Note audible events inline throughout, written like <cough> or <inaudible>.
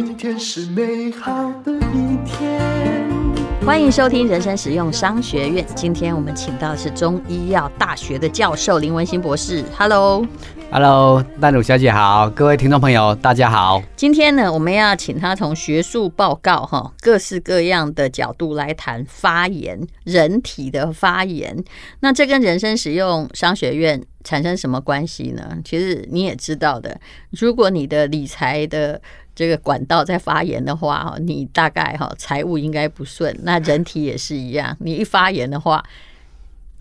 今天是美好的一天。欢迎收听人生实用商学院。今天我们请到的是中医药大学的教授林文新博士。Hello，Hello，淡如小姐好，各位听众朋友大家好。今天呢，我们要请他从学术报告哈，各式各样的角度来谈发炎，人体的发炎。那这跟人生实用商学院产生什么关系呢？其实你也知道的，如果你的理财的这个管道在发炎的话，哈，你大概哈财务应该不顺。那人体也是一样，你一发炎的话，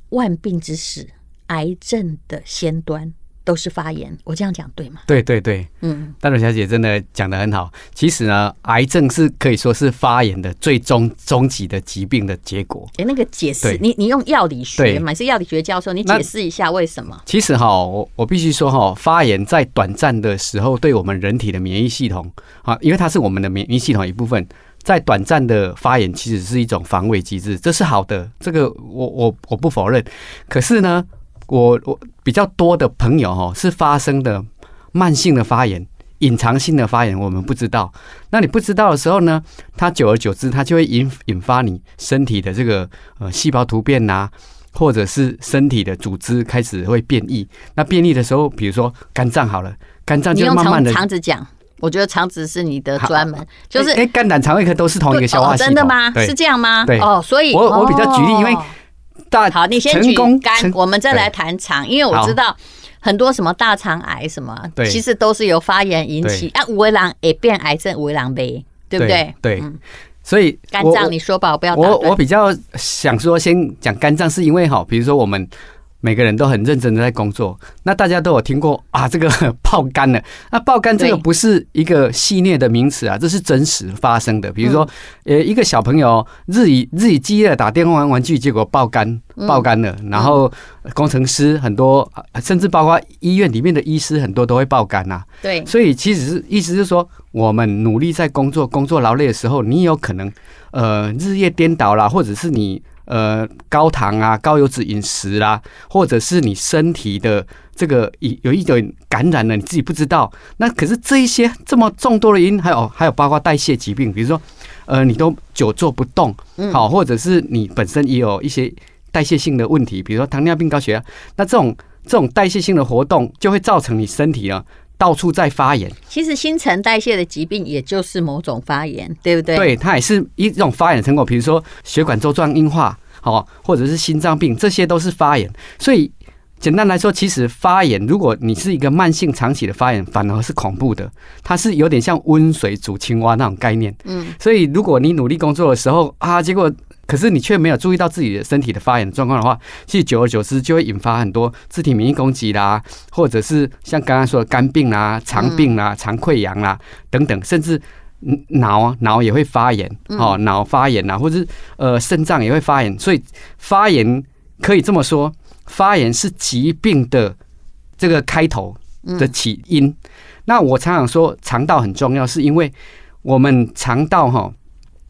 万病之始，癌症的先端。都是发炎，我这样讲对吗？对对对，嗯，大董小姐真的讲的很好。其实呢，癌症是可以说是发炎的最终终极的疾病的结果。哎，那个解释，你你用药理学嘛，是药理学教授，你解释一下为什么？其实哈，我我必须说哈，发炎在短暂的时候，对我们人体的免疫系统啊，因为它是我们的免疫系统一部分，在短暂的发炎其实是一种防卫机制，这是好的，这个我我我不否认。可是呢，我我比较多的朋友哈，是发生的慢性的发炎、隐藏性的发炎，我们不知道。那你不知道的时候呢，它久而久之，它就会引引发你身体的这个呃细胞突变呐，或者是身体的组织开始会变异。那变异的时候，比如说肝脏好了，肝脏就慢慢的。肠子讲，我觉得肠子是你的专门，就是哎，肝胆肠胃科都是同一个消化系统，真的吗？是这样吗？对哦，所以我我比较举例，因为。大好，你先举肝，我们再来谈肠，因为我知道很多什么大肠癌什么，对，其实都是由发炎引起。啊，五维郎也变癌症，五维郎呗，对不对？对，所以肝脏你说吧，我不要打我。我比较想说，先讲肝脏，是因为哈，比如说我们。每个人都很认真的在工作，那大家都有听过啊，这个 <laughs> 爆肝了。那爆肝这个不是一个系列的名词啊，这是真实发生的。比如说，呃，一个小朋友日以日以继夜的打电话玩玩具，结果爆肝，爆肝了。然后工程师很多，甚至包括医院里面的医师很多都会爆肝啊。对，所以其实是意思是说，我们努力在工作，工作劳累的时候，你有可能呃日夜颠倒啦，或者是你。呃，高糖啊，高油脂饮食啦，或者是你身体的这个有有一点感染了，你自己不知道。那可是这一些这么众多的因，还有还有包括代谢疾病，比如说，呃，你都久坐不动，好，或者是你本身也有一些代谢性的问题，比如说糖尿病、高血压，那这种这种代谢性的活动就会造成你身体啊。到处在发炎，其实新陈代谢的疾病也就是某种发炎，对不对？对，它也是一种发炎的成果。比如说血管周状硬化，好，或者是心脏病，这些都是发炎。所以简单来说，其实发炎，如果你是一个慢性长期的发炎，反而是恐怖的。它是有点像温水煮青蛙那种概念。嗯，所以如果你努力工作的时候啊，结果。可是你却没有注意到自己的身体的发炎状况的话，其实久而久之就会引发很多自体免疫攻击啦，或者是像刚刚说的肝病啦、肠病啦、肠溃疡啦等等，甚至脑脑也会发炎哦，脑发炎啦，或者是呃肾脏也会发炎。所以发炎可以这么说，发炎是疾病的这个开头的起因。那我常常说肠道很重要，是因为我们肠道哈。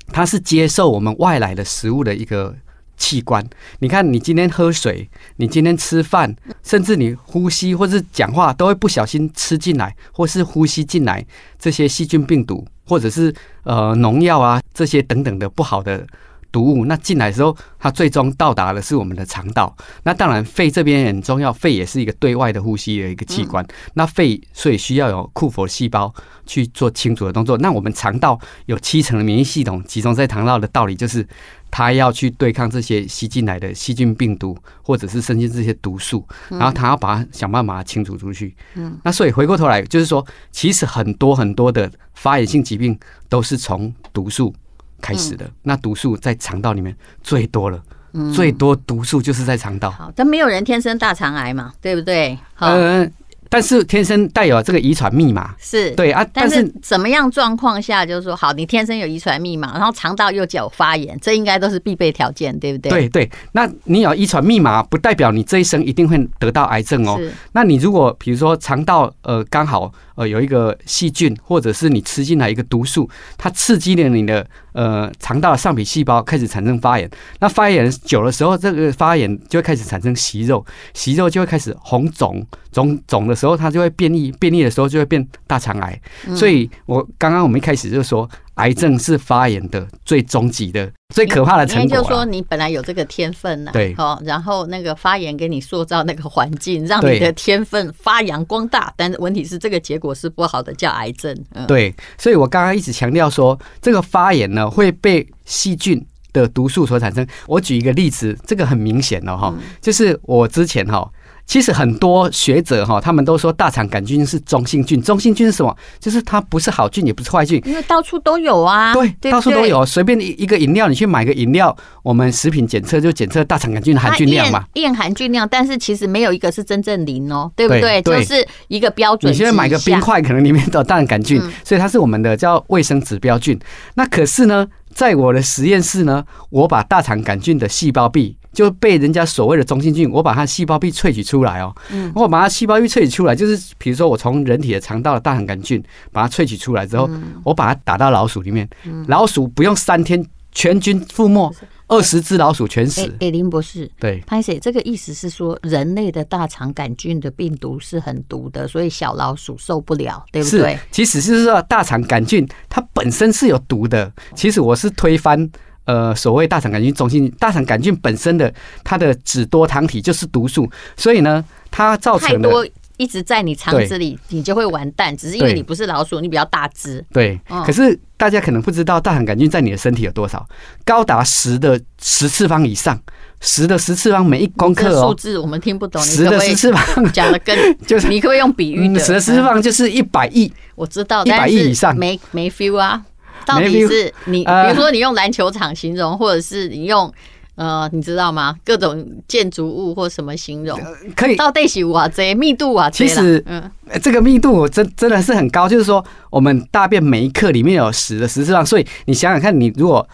它是接受我们外来的食物的一个器官。你看，你今天喝水，你今天吃饭，甚至你呼吸或是讲话，都会不小心吃进来，或是呼吸进来这些细菌、病毒，或者是呃农药啊这些等等的不好的。毒物那进来的时候，它最终到达的是我们的肠道。那当然，肺这边很重要，肺也是一个对外的呼吸的一个器官。那肺所以需要有库佛细胞去做清除的动作。那我们肠道有七成的免疫系统集中在肠道的道理，就是它要去对抗这些吸进来的细菌、病毒，或者是甚至这些毒素，然后它要把它想办法清除出去。嗯，那所以回过头来就是说，其实很多很多的发炎性疾病都是从毒素。开始的、嗯、那毒素在肠道里面最多了，嗯、最多毒素就是在肠道。好，但没有人天生大肠癌嘛，对不对？嗯。但是天生带有这个遗传密码是对啊，但是怎么样状况下就是说好，你天生有遗传密码，然后肠道又脚发炎，这应该都是必备条件，对不对？对对，那你有遗传密码，不代表你这一生一定会得到癌症哦。那你如果比如说肠道呃刚好呃有一个细菌，或者是你吃进来一个毒素，它刺激了你的呃肠道的上皮细胞开始产生发炎，那发炎久的时候，这个发炎就会开始产生息肉，息肉就会开始红肿肿肿的。时候，它就会变异，变异的时候就会变大肠癌。所以我刚刚我们一开始就说，癌症是发炎的最终极的、最可怕的成果。就是说，你本来有这个天分呢，对，好，然后那个发炎给你塑造那个环境，让你的天分发扬光大。但是问题是，这个结果是不好的，叫癌症。对，所以我刚刚一直强调说，这个发炎呢会被细菌的毒素所产生。我举一个例子，这个很明显了哈，就是我之前哈。其实很多学者哈，他们都说大肠杆菌是中性菌。中性菌是什么？就是它不是好菌，也不是坏菌。因为到处都有啊。对，到处都有。随便一一个饮料，你去买个饮料，我们食品检测就检测大肠杆菌的含菌量嘛。验含菌量，但是其实没有一个是真正零哦，对不对？就是一个标准。你现在买个冰块，可能里面都有大肠杆菌，所以它是我们的叫卫生指标菌。那可是呢，在我的实验室呢，我把大肠杆菌的细胞壁。就被人家所谓的中性菌，我把它细胞壁萃取出来哦。嗯，我把它细胞壁萃取出来，就是比如说我从人体的肠道的大肠杆菌把它萃取出来之后，我把它打到老鼠里面，老鼠不用三天全军覆没，二十只老鼠全死。哎，林博士，对，潘 Sir，这个意思是说人类的大肠杆菌的病毒是很毒的，所以小老鼠受不了，对不对？是其实是说大肠杆菌它本身是有毒的。其实我是推翻。呃，所谓大肠杆菌中性，大肠杆菌本身的它的脂多糖体就是毒素，所以呢，它造成的太多一直在你肠子里，你就会完蛋。只是因为你不是老鼠，你比较大只。对，可是大家可能不知道，大肠杆菌在你的身体有多少，高达十的十次方以上，十的十次方每一公克哦。数字我们听不懂，十的十次方讲的跟 <laughs> 就是你可不可以用比喻的？十的十次方就是一百亿，我知道一百亿以上，没没 feel 啊。到底是你，比如说你用篮球场形容，或者是你用呃，你知道吗？各种建筑物或什么形容？可以到底是哇这密度啊？其实，嗯，这个密度真真的是很高。就是说，我们大便每一克里面有十的十次方，所以你想想看，你如果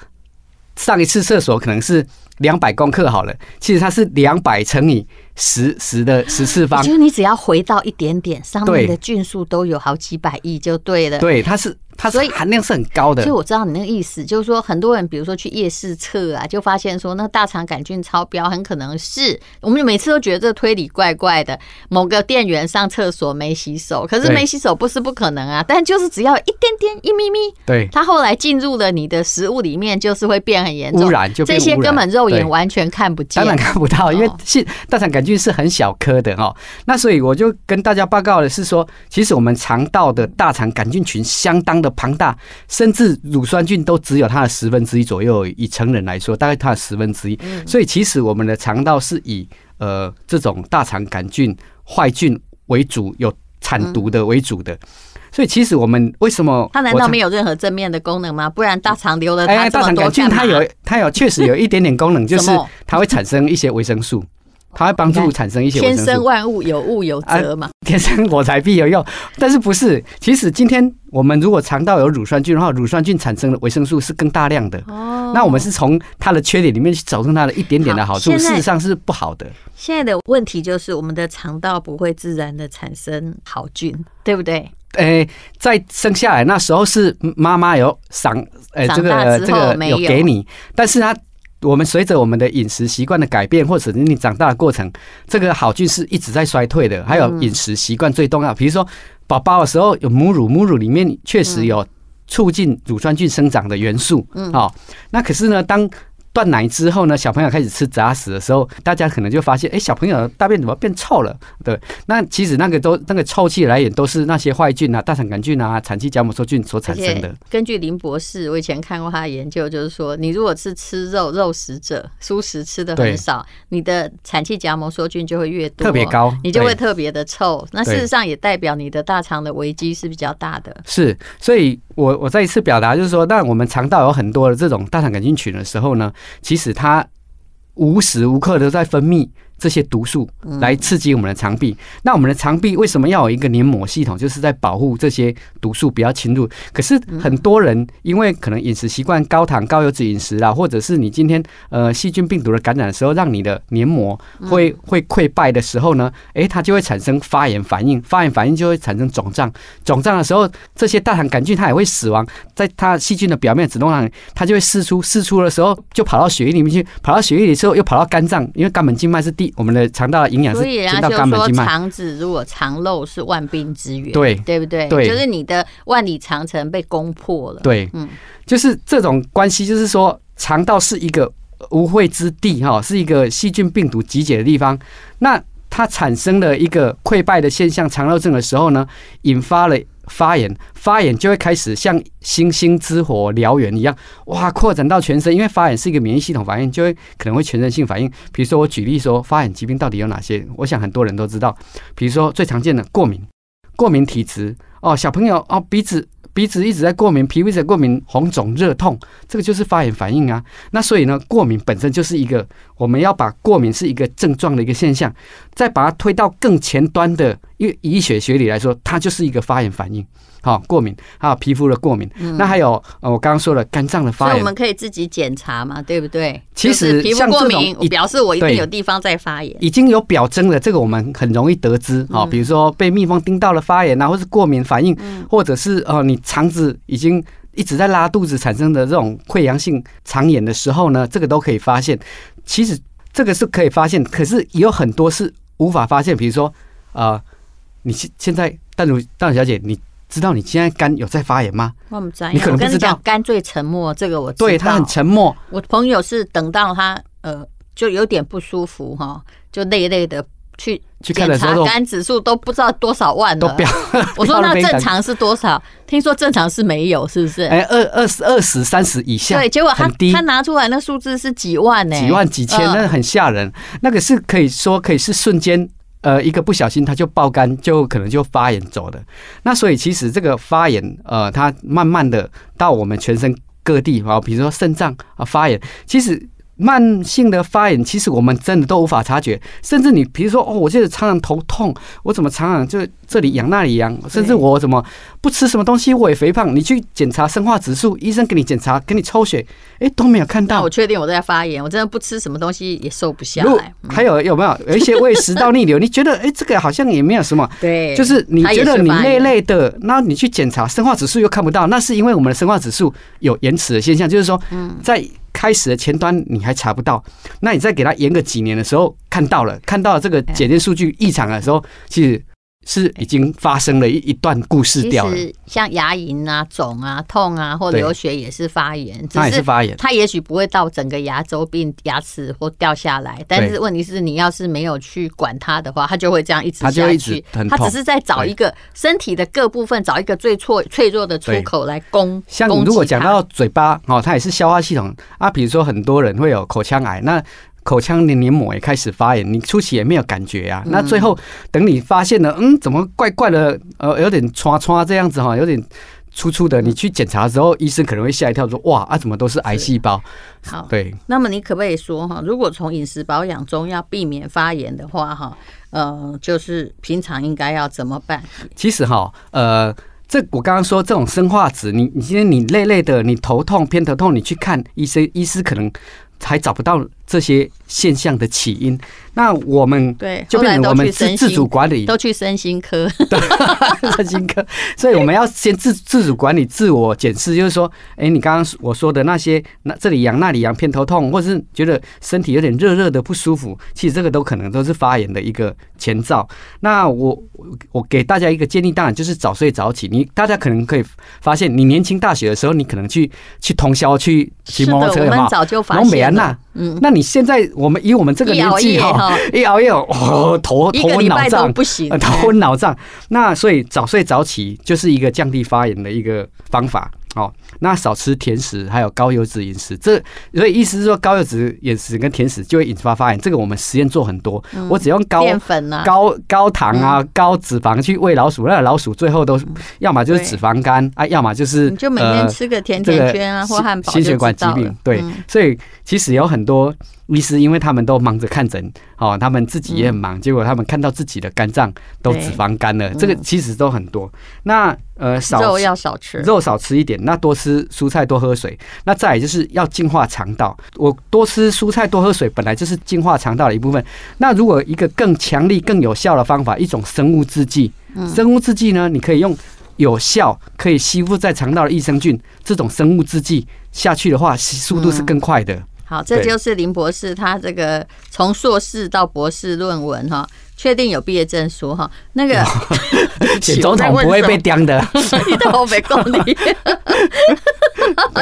上一次厕所可能是两百公克好了，其实它是两百乘以十十的十次方。其实你只要回到一点点，上面的菌数都有好几百亿就对了。对，它是。它所以含量是很高的，所以我知道你那个意思，就是说很多人，比如说去夜市测啊，就发现说那大肠杆菌超标，很可能是我们每次都觉得这推理怪怪的。某个店员上厕所没洗手，可是没洗手不是不可能啊，但就是只要一点点一咪咪，对，它后来进入了你的食物里面，就是会变很严重，污染就这些根本肉眼完全看不见，当然看不到，因为是大肠杆菌是很小颗的哦。那所以我就跟大家报告的是说，其实我们肠道的大肠杆菌群相当的庞大。甚至乳酸菌都只有它的十分之一左右，以成人来说，大概它的十分之一。所以其实我们的肠道是以呃这种大肠杆菌坏菌为主，有产毒的为主的。所以其实我们为什么它难道没有任何正面的功能吗？不然大肠留了它？大肠杆菌它有它有确实有一点点功能，<laughs> 就是它会产生一些维生素。它会帮助产生一些天生万物有物有则嘛，<laughs> 天生我材必有用。但是不是？其实今天我们如果肠道有乳酸菌的话，乳酸菌产生的维生素是更大量的。哦，那我们是从它的缺点里面去找出它的一点点的好处，事实上是不好的。现在的问题就是我们的肠道不会自然的产生好菌，对不对？诶，在生下来那时候是妈妈有赏，诶，这个这个有给你，但是它。我们随着我们的饮食习惯的改变，或者是你长大的过程，这个好菌是一直在衰退的。还有饮食习惯最重要，比如说宝宝的时候有母乳，母乳里面确实有促进乳酸菌生长的元素。嗯，好，那可是呢，当断奶之后呢，小朋友开始吃杂食的时候，大家可能就发现，哎，小朋友大便怎么变臭了？对，那其实那个都那个臭气来源都是那些坏菌啊，大肠杆菌啊，产气荚膜梭菌所产生的。根据林博士，我以前看过他的研究，就是说，你如果是吃肉肉食者，蔬食吃的很少，你的产气荚膜梭菌就会越多，特别高，你就会特别的臭。那事实上也代表你的大肠的危机是比较大的。是，所以我我再一次表达就是说，当我们肠道有很多的这种大肠杆菌群的时候呢，其实它无时无刻都在分泌。这些毒素来刺激我们的肠壁，那我们的肠壁为什么要有一个黏膜系统？就是在保护这些毒素不要侵入。可是很多人因为可能饮食习惯高糖高油脂饮食啦，或者是你今天呃细菌病毒的感染的时候，让你的黏膜会会溃败的时候呢，诶，它就会产生发炎反应，发炎反应就会产生肿胀，肿胀的时候，这些大肠杆菌它也会死亡，在它细菌的表面子动上，它就会释出，释出的时候就跑到血液里面去，跑到血液里之后又跑到肝脏，因为肝门静脉是第我们的肠道营养是所以人进到家就说，肛门静脉。肠子如果肠漏是万病之源，对对不对？对就是你的万里长城被攻破了。对，嗯，就是这种关系，就是说肠道是一个无秽之地哈，是一个细菌病毒集结的地方。那它产生了一个溃败的现象，肠漏症的时候呢，引发了发炎，发炎就会开始像星星之火燎原一样，哇，扩展到全身。因为发炎是一个免疫系统反应，就会可能会全身性反应。比如说，我举例说，发炎疾病到底有哪些？我想很多人都知道，比如说最常见的过敏，过敏体质哦，小朋友哦，鼻子。鼻子一直在过敏，皮肤在过敏，红肿热痛，这个就是发炎反应啊。那所以呢，过敏本身就是一个，我们要把过敏是一个症状的一个现象，再把它推到更前端的，因为医学学理来说，它就是一个发炎反应。好，过敏还有皮肤的过敏，嗯、那还有呃，我刚刚说了肝脏的发炎，所以我们可以自己检查嘛，对不对？其实皮肤过敏，我表示我一定有地方在发炎，已经有表征了，这个我们很容易得知。好，比如说被蜜蜂叮到了发炎啊，或是过敏反应，或者是呃，你肠子已经一直在拉肚子产生的这种溃疡性肠炎的时候呢，这个都可以发现。其实这个是可以发现，可是也有很多是无法发现。比如说，呃，你现现在但如淡如小姐，你。知道你现在肝有在发炎吗？我不知道，你可能不知道。肝最沉默，这个我。对，他很沉默。我朋友是等到他呃，就有点不舒服哈，就累累的去去看的时候，肝指数都不知道多少万了。都飙。<laughs> 我说那正常是多少？听说正常是没有，是不是？哎，二二十二十三十以下。对，结果他他拿出来那数字是几万呢？几万几千，那很吓人。那个是可以说可以是瞬间。呃，一个不小心，它就爆肝，就可能就发炎走的。那所以其实这个发炎，呃，它慢慢的到我们全身各地啊，比如说肾脏啊发炎，其实。慢性的发炎，其实我们真的都无法察觉。甚至你比如说，哦，我现在常常头痛，我怎么常常就这里痒那里痒？甚至我怎么不吃什么东西我也肥胖？你去检查生化指数，医生给你检查，给你抽血，哎，都没有看到。我确定我在发炎，我真的不吃什么东西也瘦不下来。还有有没有有一些胃食道逆流？你觉得哎，这个好像也没有什么。对，就是你觉得你累累的，那你去检查生化指数又看不到，那是因为我们的生化指数有延迟的现象，就是说，在。开始的前端你还查不到，那你再给他延个几年的时候看到了，看到了这个检验数据异常的时候，其实。是已经发生了一一段故事掉了。像牙龈啊、肿啊、痛啊，或流血也是发炎。它也是发炎。它也许不会到整个牙周病、牙齿或掉下来，但是问题是你要是没有去管它的话，它就会这样一直下去。它就一直很痛。它只是在找一个身体的各部分，找一个最脆脆弱的出口来攻。像你如果讲到嘴巴哦，它也是消化系统啊。比如说很多人会有口腔癌，那。口腔的黏膜也开始发炎，你初期也没有感觉啊。那最后等你发现了，嗯，怎么怪怪的？呃，有点刷刷这样子哈，有点粗粗的。你去检查的时候，医生可能会吓一跳，说：“哇啊，怎么都是癌细胞？”好，对。那么你可不可以说哈，如果从饮食保养中要避免发炎的话，哈，呃，就是平常应该要怎么办？其实哈，呃，这我刚刚说这种生化质，你你今天你累累的，你头痛偏头痛，你去看医生，医师可能还找不到。这些现象的起因，那我们对就变成我们自自主管理，都去身心科，对，<laughs> 身心科，所以我们要先自自主管理、自我检视，就是说，哎，你刚刚我说的那些，那这里痒那里痒，偏头痛，或者是觉得身体有点热热的不舒服，其实这个都可能都是发炎的一个前兆。那我我给大家一个建议，当然就是早睡早起。你大家可能可以发现，你年轻大学的时候，你可能去去通宵去骑摩托车，我们早就发现了。嗯，那你现在我们以我们这个年纪哈，一熬夜 <laughs> 哦，头头昏脑胀不行，头昏脑胀。那所以早睡早起就是一个降低发炎的一个方法。哦，那少吃甜食，还有高油脂饮食，这所以意思是说高油脂饮食跟甜食就会引发发炎。这个我们实验做很多，我只用高淀粉啊、高高糖啊、高脂肪去喂老鼠，那老鼠最后都要么就是脂肪肝啊，要么就是你就每天吃个甜甜圈啊或汉堡，心血管疾病。对，所以其实有很多。医师因为他们都忙着看诊，哦，他们自己也很忙，结果他们看到自己的肝脏都脂肪肝了，这个其实都很多。那呃，少肉要少吃，肉少吃一点，那多吃蔬菜，多喝水。那再来就是要净化肠道，我多吃蔬菜，多喝水，本来就是净化肠道的一部分。那如果一个更强力、更有效的方法，一种生物制剂，生物制剂呢，你可以用有效可以吸附在肠道的益生菌这种生物制剂下去的话，速度是更快的。好，这就是林博士他这个从硕士到博士论文哈，确定有毕业证书哈。那个 <laughs> 选总统不会被刁的，<laughs> 你都我没讲你，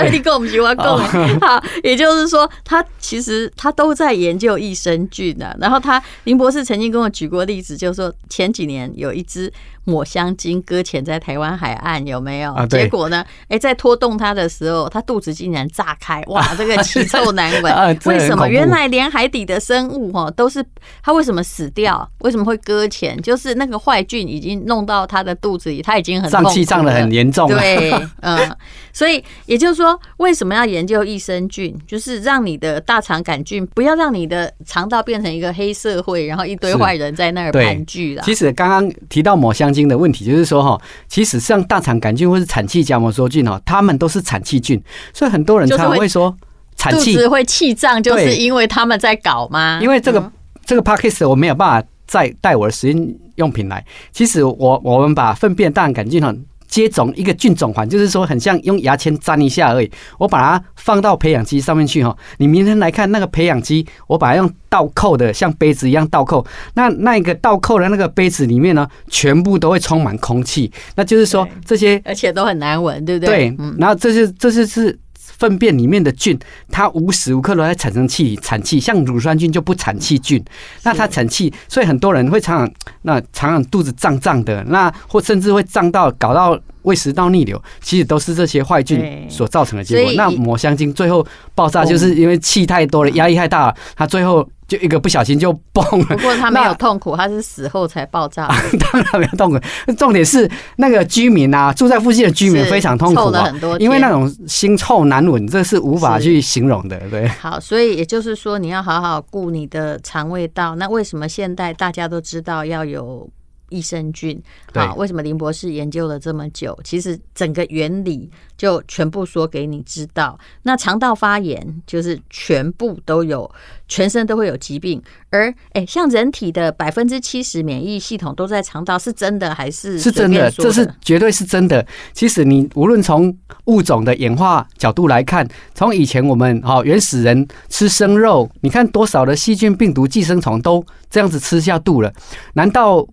<laughs> 你跟我们喜欢讲。好，也就是说，他其实他都在研究益生菌的。然后他林博士曾经跟我举过例子，就是说前几年有一只。抹香鲸搁浅在台湾海岸，有没有？结果呢？哎，在拖动它的时候，它肚子竟然炸开！哇，<laughs> 这个奇臭难闻。为什么？原来连海底的生物哈都是它为什么死掉？为什么会搁浅？就是那个坏菌已经弄到它的肚子里，它已经很胀气胀的很严重。对，嗯，所以也就是说，为什么要研究益生菌？就是让你的大肠杆菌不要让你的肠道变成一个黑社会，然后一堆坏人在那儿盘踞了。其实刚刚提到抹香。经的问题就是说哈，其实像大肠杆菌或是产气荚膜梭菌哈，它们都是产气菌，所以很多人常常会说产气会气胀，就是因为他们在搞吗？因为这个这个 p a c k a g e 我没有办法再带我的实验用品来。其实我我们把粪便大肠杆菌哈。接种一个菌种环，就是说很像用牙签粘一下而已。我把它放到培养基上面去哈。你明天来看那个培养基，我把它用倒扣的，像杯子一样倒扣。那那一个倒扣的那个杯子里面呢，全部都会充满空气。那就是说这些，而且都很难闻，对不对？对，然后这是这是是。粪便里面的菌，它无时无刻都在产生气体产气，像乳酸菌就不产气菌，那它产气，所以很多人会常常那常常肚子胀胀的，那或甚至会胀到搞到胃食道逆流，其实都是这些坏菌所造成的结果。那抹香鲸最后爆炸，就是因为气太多了，压力太大了，它最后。就一个不小心就崩了。不过他没有痛苦，他是死后才爆炸。<laughs> 当然没有痛苦。重点是那个居民啊，住在附近的居民非常痛苦啊，因为那种腥臭难闻，这是无法去形容的。对。好，所以也就是说，你要好好顾你的肠胃道。那为什么现代大家都知道要有？益生菌，啊，为什么林博士研究了这么久？其实整个原理就全部说给你知道。那肠道发炎就是全部都有，全身都会有疾病。而哎、欸，像人体的百分之七十免疫系统都在肠道，是真的还是？是真的，这是绝对是真的。其实你无论从物种的演化角度来看，从以前我们哈原始人吃生肉，你看多少的细菌、病毒、寄生虫都这样子吃下肚了，难道？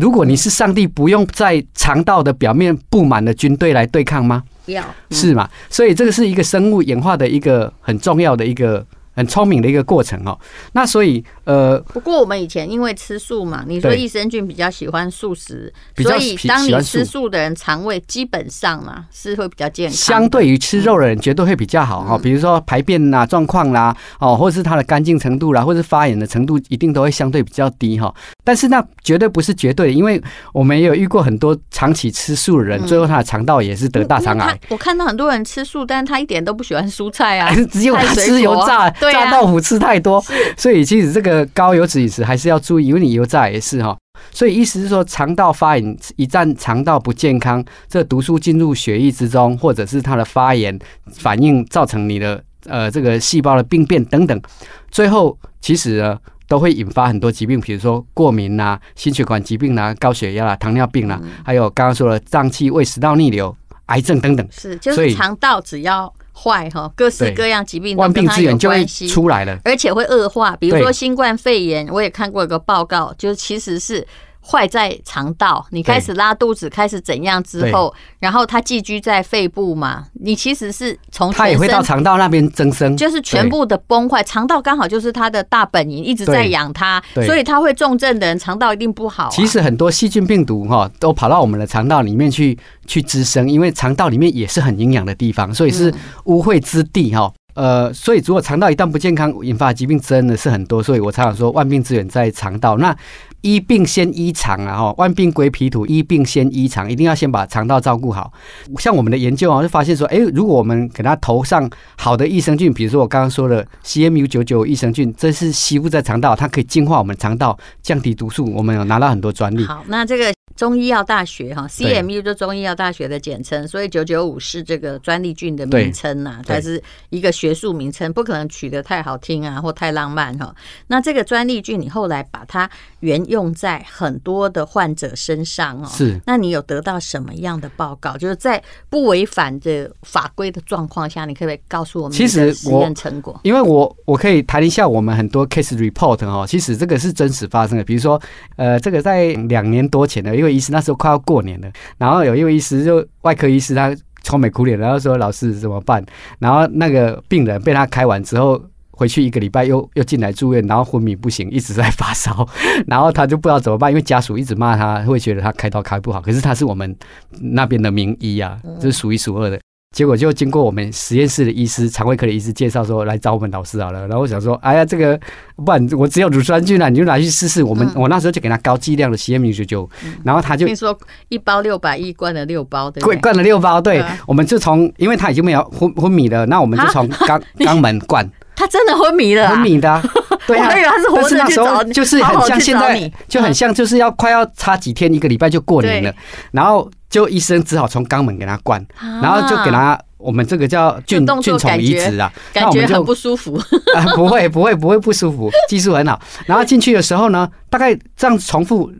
如果你是上帝，不用在肠道的表面布满了军队来对抗吗？要，是吗？所以这个是一个生物演化的一个很重要的一个。很聪明的一个过程哦，那所以呃，不过我们以前因为吃素嘛，你说益生菌比较喜欢素食，所以当你吃素的人肠胃基本上嘛是会比较健康。相对于吃肉的人，绝对会比较好哈。比如说排便呐状况啦，哦，或者是它的干净程度啦，或者是发炎的程度，一定都会相对比较低哈。但是那绝对不是绝对，因为我们也有遇过很多长期吃素的人，最后他的肠道也是得大肠癌。我看到很多人吃素，但是他一点都不喜欢蔬菜啊，<laughs> 只有他吃油炸。炸豆腐吃太多，所以其实这个高油脂饮食还是要注意，因为你油炸也是哈。所以意思是说，肠道发炎一旦肠道不健康，这毒素进入血液之中，或者是它的发炎反应造成你的呃这个细胞的病变等等，最后其实呢都会引发很多疾病，比如说过敏呐、啊、心血管疾病呐、啊、高血压啦、啊、糖尿病啦、啊，还有刚刚说的胀气、胃食道逆流、癌症等等。是，就是肠道只要。坏哈，各式各样疾病都万病之源就会出来了，而且会恶化。比如说新冠肺炎，我也看过一个报告，就是其实是。坏在肠道，你开始拉肚子，开始怎样之后，然后它寄居在肺部嘛？你其实是从它也会到肠道那边增生，就是全部的崩坏。肠道刚好就是它的大本营，一直在养它，所以它会重症的人肠道一定不好啊。其实很多细菌病毒哈都跑到我们的肠道里面去去滋生，因为肠道里面也是很营养的地方，所以是污秽之地哈。呃，所以如果肠道一旦不健康，引发的疾病真的是很多。所以我常常说，万病之源在肠道。那医病先医肠啊，哈，万病归脾土，医病先医肠，一定要先把肠道照顾好。像我们的研究啊，就发现说，哎，如果我们给它投上好的益生菌，比如说我刚刚说的 CMU 九九益生菌，这是吸附在肠道，它可以净化我们肠道，降低毒素。我们有拿到很多专利。好，那这个中医药大学哈，CMU 就中医药大学的简称，所以九九五是这个专利菌的名称呐，它是一个学术名称，不可能取得太好听啊或太浪漫哈。那这个专利菌，你后来把它原用在很多的患者身上哦，是。那你有得到什么样的报告？就是在不违反的法规的状况下，你可不可以告诉我们其实实验成果？因为我我可以谈一下我们很多 case report 哦，其实这个是真实发生的。比如说，呃，这个在两年多前的一位医师，那时候快要过年了，然后有一位医师就外科医师，他愁眉苦脸，然后说：“老师怎么办？”然后那个病人被他开完之后，回去一个礼拜又又进来住院，然后昏迷不醒，一直在发烧，然后他就不知道怎么办，因为家属一直骂他，会觉得他开刀开不好，可是他是我们那边的名医啊，这是数一数二的。结果就经过我们实验室的医师、肠胃科的医师介绍说，来找我们老师好了。然后我想说，哎呀，这个不然我只有乳酸菌了，你就拿去试试。我们、嗯、我那时候就给他高剂量的 CM 九九，然后他就听说一包六百亿，灌了六包，对，灌了六包，对，我们就从因为他已经没有昏昏迷了，那我们就从肛 <laughs> 肛门灌。他真的昏迷了，昏迷的，<laughs> 对啊，但是那时候就是很像现在，就很像就是要快要差几天一个礼拜就过年了，然后。就医生只好从肛门给他灌，然后就给他我们这个叫菌菌虫移植啊，感觉很不舒服 <laughs> 啊，不会不会不会不舒服，技术很好。然后进去的时候呢，大概这样重复。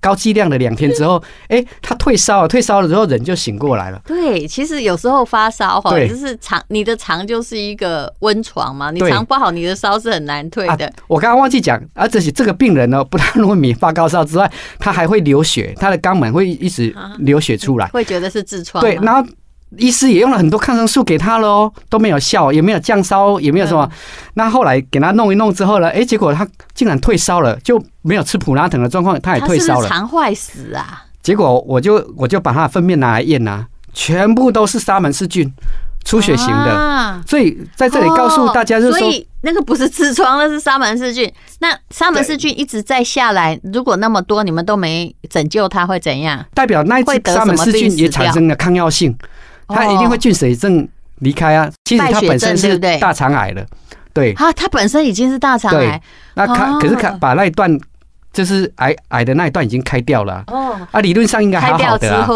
高剂量的两天之后，<laughs> 哎，他退烧了，退烧了之后人就醒过来了。对，其实有时候发烧哈，就是肠，你的肠就是一个温床嘛，你肠不好，你的烧是很难退的。啊、我刚刚忘记讲，而且这个病人呢，不但会免发高烧之外，他还会流血，他的肛门会一直流血出来，会觉得是痔疮。对，然后。医师也用了很多抗生素给他了哦，都没有效，也没有降烧，也没有什么。那后来给他弄一弄之后呢，哎，结果他竟然退烧了，就没有吃普拉疼的状况，他也退烧了。肠坏死啊！结果我就我就把他的粪便拿来验呐，全部都是沙门氏菌，出血型的。所以在这里告诉大家就是说，所以那个不是痔疮，那是沙门氏菌。那沙门氏菌一直在下来，如果那么多你们都没拯救它，会怎样？代表那一次沙门氏菌也产生了抗药性。他一定会菌水症离开啊！其实他本身是大肠癌了，对啊，他本身已经是大肠癌。那开可是开把那一段就是癌癌的那一段已经开掉了哦。啊，理论上应该还好的啊。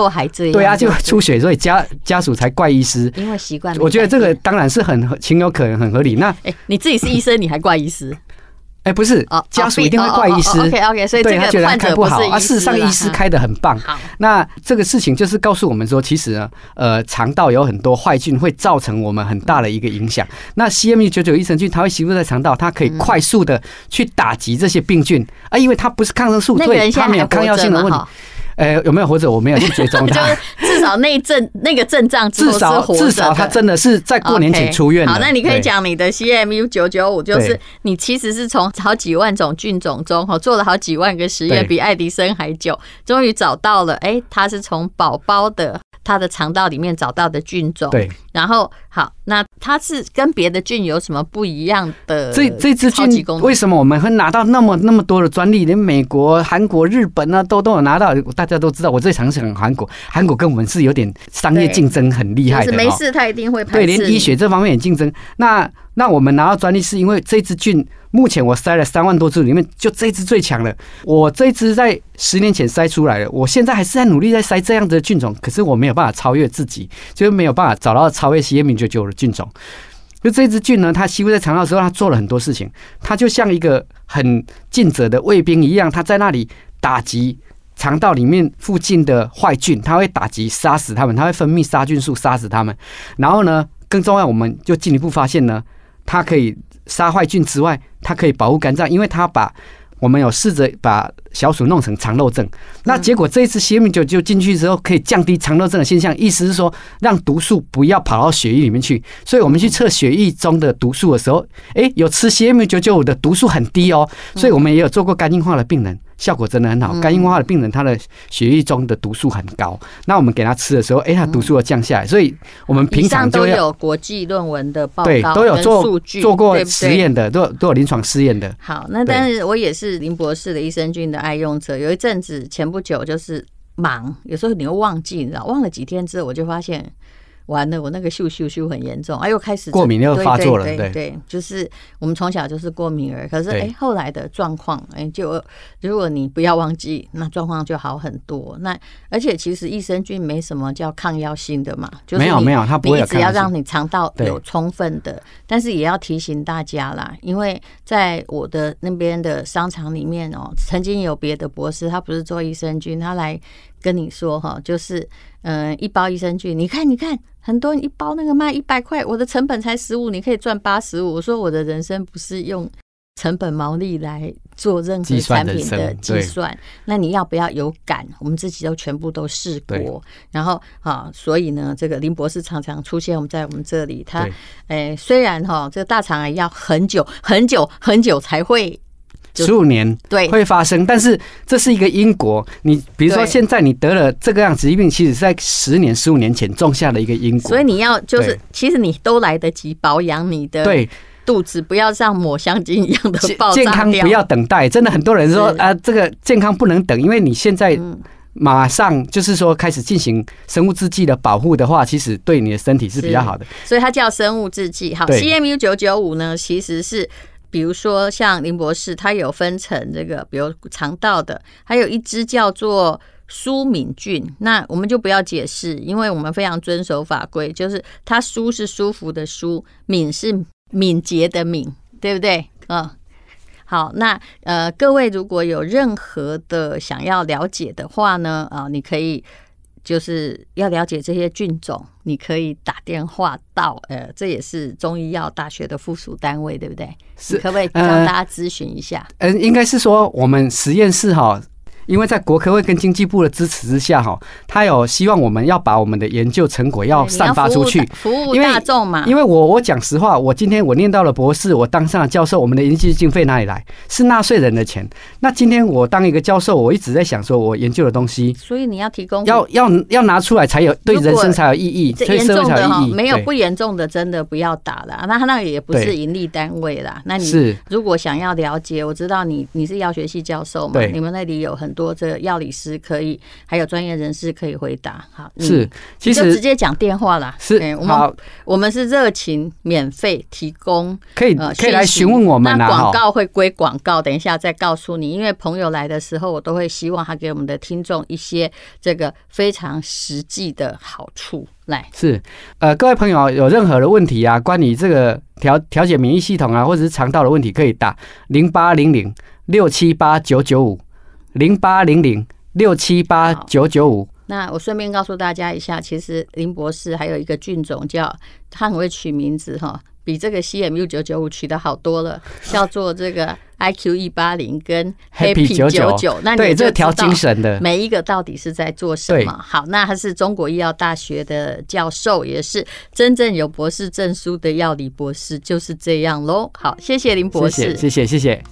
对啊，就出血，所以家家属才怪医师，因为习惯。我觉得这个当然是很情有可原，很合理。那哎，你自己是医生，你还怪医师？哎，不是，家属一定会怪医师。OK OK，所以他觉得开不好啊。事实上，医师开的很棒。那这个事情就是告诉我们说，其实呢，呃，肠道有很多坏菌会造成我们很大的一个影响。那 CMU 九九益生菌它会吸附在肠道，它可以快速的去打击这些病菌啊，因为它不是抗生素，所以它没有抗药性的问题。呃，有没有活着？我没有去追踪他。<laughs> 至少那阵那个阵仗，至少至少他真的是在过年前出院。好，那你可以讲你的 CMU 九九五，就是你其实是从好几万种菌种中，哈，做了好几万个实验，比爱迪生还久，终于找到了。哎，他是从宝宝的他的肠道里面找到的菌种。对。然后好，那它是跟别的菌有什么不一样的？这这支菌为什么我们会拿到那么那么多的专利？连美国、韩国、日本呢，都都有拿到。大家都知道，我最常讲韩国，韩国跟我们是有点商业竞争很厉害的。没事，他一定会对，连医学这方面也竞争。那那我们拿到专利是因为这支菌。目前我筛了三万多只，里面就这只最强了。我这只在十年前筛出来了，我现在还是在努力在筛这样子的菌种，可是我没有办法超越自己，就是没有办法找到超越 CM99 的菌种。就这只菌呢，它吸附在肠道的时候，它做了很多事情，它就像一个很尽责的卫兵一样，它在那里打击肠道里面附近的坏菌，它会打击杀死它们，它会分泌杀菌素杀死它们。然后呢，更重要，我们就进一步发现呢，它可以。杀坏菌之外，它可以保护肝脏，因为它把我们有试着把小鼠弄成肠漏症，那结果这一次 CM99 就进去之后，可以降低肠漏症的现象，意思是说让毒素不要跑到血液里面去。所以我们去测血液中的毒素的时候，诶，有吃 CM995 的毒素很低哦，所以我们也有做过肝硬化的病人。效果真的很好，肝硬化的病人他的血液中的毒素很高，那我们给他吃的时候，哎，他毒素要降下来，所以我们平常都有国际论文的报告，对，都有做做过实验的，都有都有临床试验的。好，那但是我也是林博士的益生菌的爱用车，有一阵子前不久就是忙，有时候你会忘记，你知道，忘了几天之后，我就发现完了，我那个咻咻咻很严重，哎呦，开始过敏又发作了，对对，就是我们从小就是过敏儿，可是哎，后来的状况哎，就如果你不要忘记，那状况就好很多。那而且其实益生菌没什么叫抗药性的嘛，就是、没有没有，它不会有，只要让你肠道有充分的，但是也要提醒大家啦，因为在我的那边的商场里面哦，曾经有别的博士，他不是做益生菌，他来跟你说哈，就是嗯，一包益生菌，你看你看。很多人一包那个卖一百块，我的成本才十五，你可以赚八十五。我说我的人生不是用成本毛利来做任何产品的计算，那你要不要有感？我们自己都全部都试过，然后啊，所以呢，这个林博士常常出现我们在我们这里，他诶虽然哈这个大肠癌要很久很久很久才会。十五年对会发生，但是这是一个因果。你比如说，现在你得了这个样子疾病，其实是在十年、十五年前种下了一个因果。所以你要就是，其实你都来得及保养你的对肚子，不要像抹香鲸一样的爆炸。健康不要等待，真的很多人说啊，这个健康不能等，因为你现在马上就是说开始进行生物制剂的保护的话，其实对你的身体是比较好的。所以它叫生物制剂。好，CMU 九九五呢，其实是。比如说，像林博士，他有分成这个，比如肠道的，还有一支叫做舒敏菌。那我们就不要解释，因为我们非常遵守法规，就是它舒是舒服的舒，敏是敏捷的敏，对不对？嗯，好，那呃，各位如果有任何的想要了解的话呢，啊，你可以。就是要了解这些菌种，你可以打电话到呃，这也是中医药大学的附属单位，对不对？是，可不可以让大家咨询一下？嗯、呃，应该是说我们实验室哈。因为在国科会跟经济部的支持之下，哈，他有希望我们要把我们的研究成果要散发出去，服务大众嘛。因为我我讲实话，我今天我念到了博士，我当上了教授，我们的研究经费哪里来？是纳税人的钱。那今天我当一个教授，我一直在想说，我研究的东西，所以你要提供，要要要拿出来才有对人生才有意义，对社会才有意义。没有不严重的，真的不要打了。那他那个也不是盈利单位啦。那你是如果想要了解，我知道你你是药学系教授嘛，你们那里有很多这个药理师可以，还有专业人士可以回答。好，是，其实就直接讲电话啦。是，我们我们是热情免费提供，可以可以来询问我们。那广告会归广告，等一下再告诉你。因为朋友来的时候，我都会希望他给我们的听众一些这个非常实际的好处。来，是呃，各位朋友有任何的问题啊，关于这个调调节免疫系统啊，或者是肠道的问题，可以打零八零零六七八九九五。零八零零六七八九九五。那我顺便告诉大家一下，其实林博士还有一个菌种叫，他很会取名字哈，比这个 CMU 九九五取的好多了，<laughs> 叫做这个 IQ 一八零跟 Happy 九九。那对，这调精神的每一个到底是在做什么？好，那他是中国医药大学的教授，也是真正有博士证书的药理博士，就是这样喽。好，谢谢林博士，谢谢谢谢。谢谢